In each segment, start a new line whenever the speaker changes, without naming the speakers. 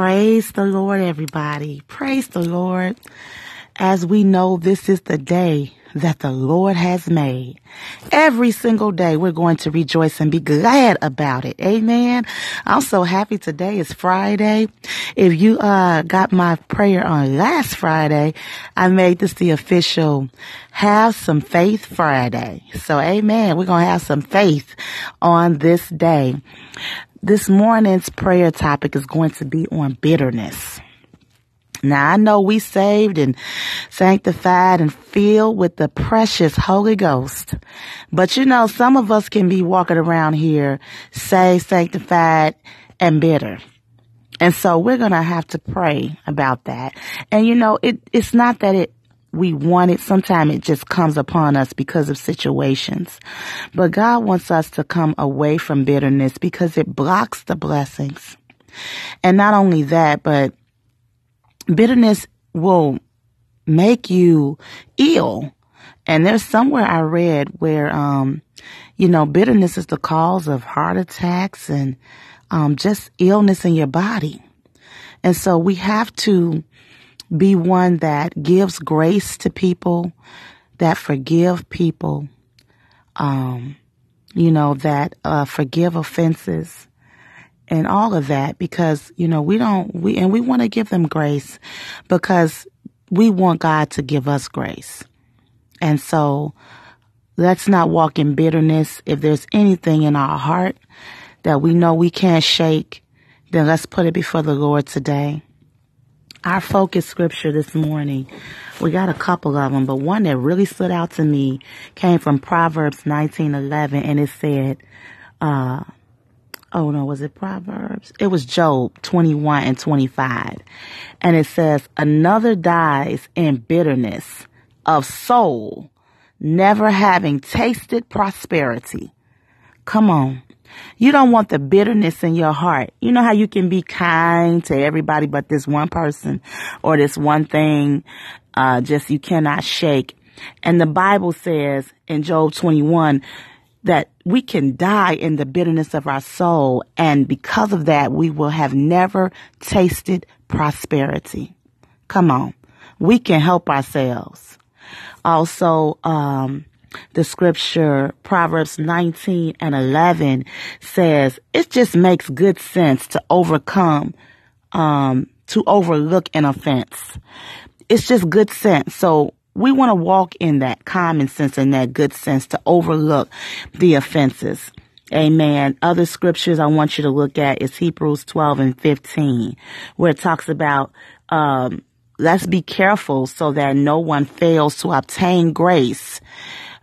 Praise the Lord, everybody. Praise the Lord. As we know, this is the day that the Lord has made. Every single day, we're going to rejoice and be glad about it. Amen. I'm so happy today is Friday. If you, uh, got my prayer on last Friday, I made this the official have some faith Friday. So amen. We're going to have some faith on this day. This morning's prayer topic is going to be on bitterness. Now I know we saved and sanctified and filled with the precious Holy Ghost. But you know, some of us can be walking around here saved, sanctified, and bitter. And so we're going to have to pray about that. And you know, it, it's not that it we want it. Sometimes it just comes upon us because of situations. But God wants us to come away from bitterness because it blocks the blessings. And not only that, but bitterness will make you ill. And there's somewhere I read where, um, you know, bitterness is the cause of heart attacks and, um, just illness in your body. And so we have to be one that gives grace to people, that forgive people, um, you know, that uh, forgive offenses and all of that because, you know, we don't, we, and we want to give them grace because we want God to give us grace. And so let's not walk in bitterness. If there's anything in our heart that we know we can't shake, then let's put it before the Lord today. Our focus scripture this morning, we got a couple of them, but one that really stood out to me came from Proverbs 19:11 and it said, uh, oh no, was it Proverbs? It was Job 21 and 25. And it says, another dies in bitterness of soul, never having tasted prosperity. Come on. You don't want the bitterness in your heart. You know how you can be kind to everybody but this one person or this one thing, uh, just you cannot shake. And the Bible says in Job 21 that we can die in the bitterness of our soul. And because of that, we will have never tasted prosperity. Come on. We can help ourselves. Also, um, the scripture, Proverbs 19 and 11 says, it just makes good sense to overcome, um, to overlook an offense. It's just good sense. So we want to walk in that common sense and that good sense to overlook the offenses. Amen. Other scriptures I want you to look at is Hebrews 12 and 15, where it talks about, um, let's be careful so that no one fails to obtain grace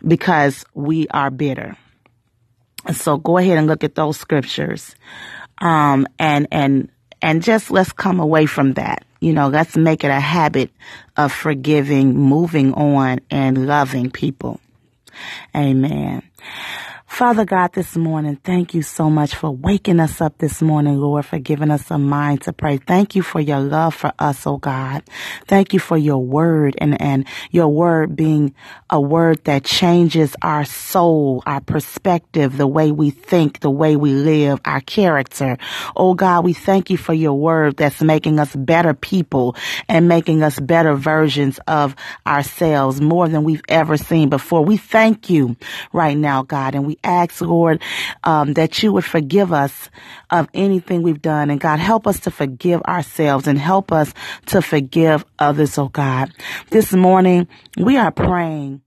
because we are bitter. So go ahead and look at those scriptures. Um, and, and, and just let's come away from that. You know, let's make it a habit of forgiving, moving on and loving people. Amen. Father God, this morning, thank you so much for waking us up this morning, Lord, for giving us a mind to pray. Thank you for your love for us, oh God. Thank you for your word and, and your word being a word that changes our soul, our perspective, the way we think, the way we live, our character. Oh God, we thank you for your word that's making us better people and making us better versions of ourselves more than we've ever seen before. We thank you right now, God, and we ask, Lord, um, that you would forgive us of anything we've done. And God, help us to forgive ourselves and help us to forgive others, oh God. This morning, we are praying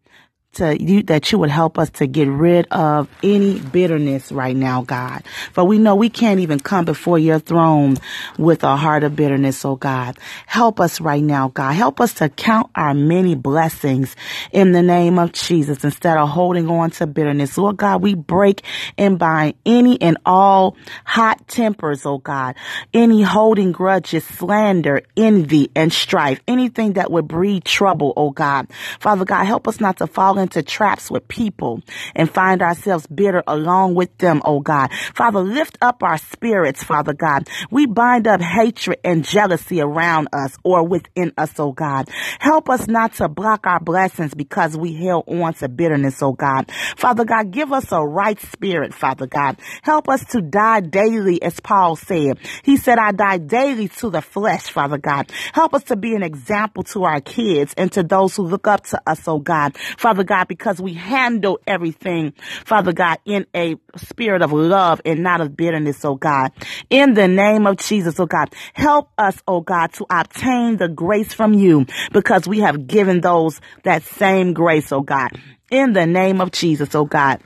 to you that you would help us to get rid of any bitterness right now, God. For we know we can't even come before your throne with a heart of bitterness, oh God. Help us right now, God. Help us to count our many blessings in the name of Jesus instead of holding on to bitterness. Lord God, we break and bind any and all hot tempers, oh God. Any holding grudges, slander, envy, and strife. Anything that would breed trouble, oh God. Father God, help us not to fall into traps with people and find ourselves bitter along with them, oh God. Father, lift up our spirits, Father God. We bind up hatred and jealousy around us or within us, oh God. Help us not to block our blessings because we held on to bitterness, oh God. Father God, give us a right spirit, Father God. Help us to die daily, as Paul said. He said, I die daily to the flesh, Father God. Help us to be an example to our kids and to those who look up to us, oh God. Father God, because we handle everything, Father God, in a spirit of love and not of bitterness, oh God. In the name of Jesus, oh God, help us, oh God, to obtain the grace from you because we have given those that same grace, oh God. In the name of Jesus, oh God.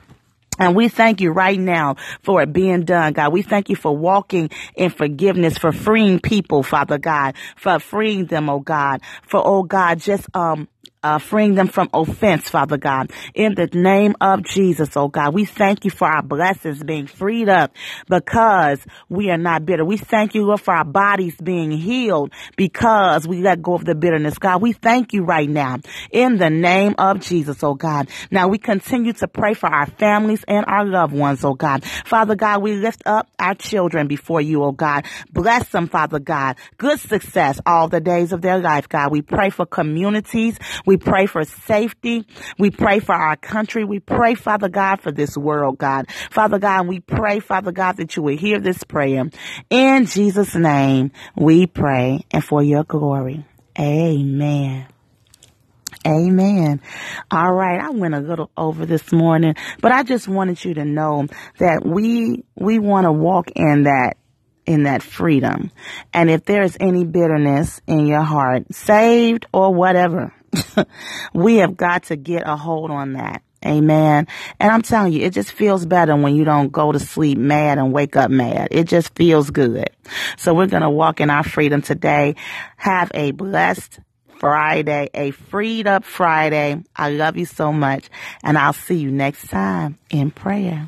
And we thank you right now for it being done, God. We thank you for walking in forgiveness, for freeing people, Father God, for freeing them, oh God, for, oh God, just, um, uh, freeing them from offense, Father God. In the name of Jesus, oh God, we thank you for our blessings being freed up because we are not bitter. We thank you, Lord, for our bodies being healed because we let go of the bitterness. God, we thank you right now in the name of Jesus, oh God. Now we continue to pray for our families and our loved ones, oh God. Father God, we lift up our children before you, oh God. Bless them, Father God. Good success all the days of their life, God. We pray for communities. We we pray for safety. We pray for our country. We pray, Father God, for this world, God. Father God, we pray, Father God, that you will hear this prayer. In Jesus' name, we pray and for your glory. Amen. Amen. All right. I went a little over this morning, but I just wanted you to know that we, we want to walk in that in that freedom. And if there's any bitterness in your heart, saved or whatever, we have got to get a hold on that. Amen. And I'm telling you, it just feels better when you don't go to sleep mad and wake up mad. It just feels good. So we're going to walk in our freedom today. Have a blessed Friday, a freed up Friday. I love you so much. And I'll see you next time in prayer.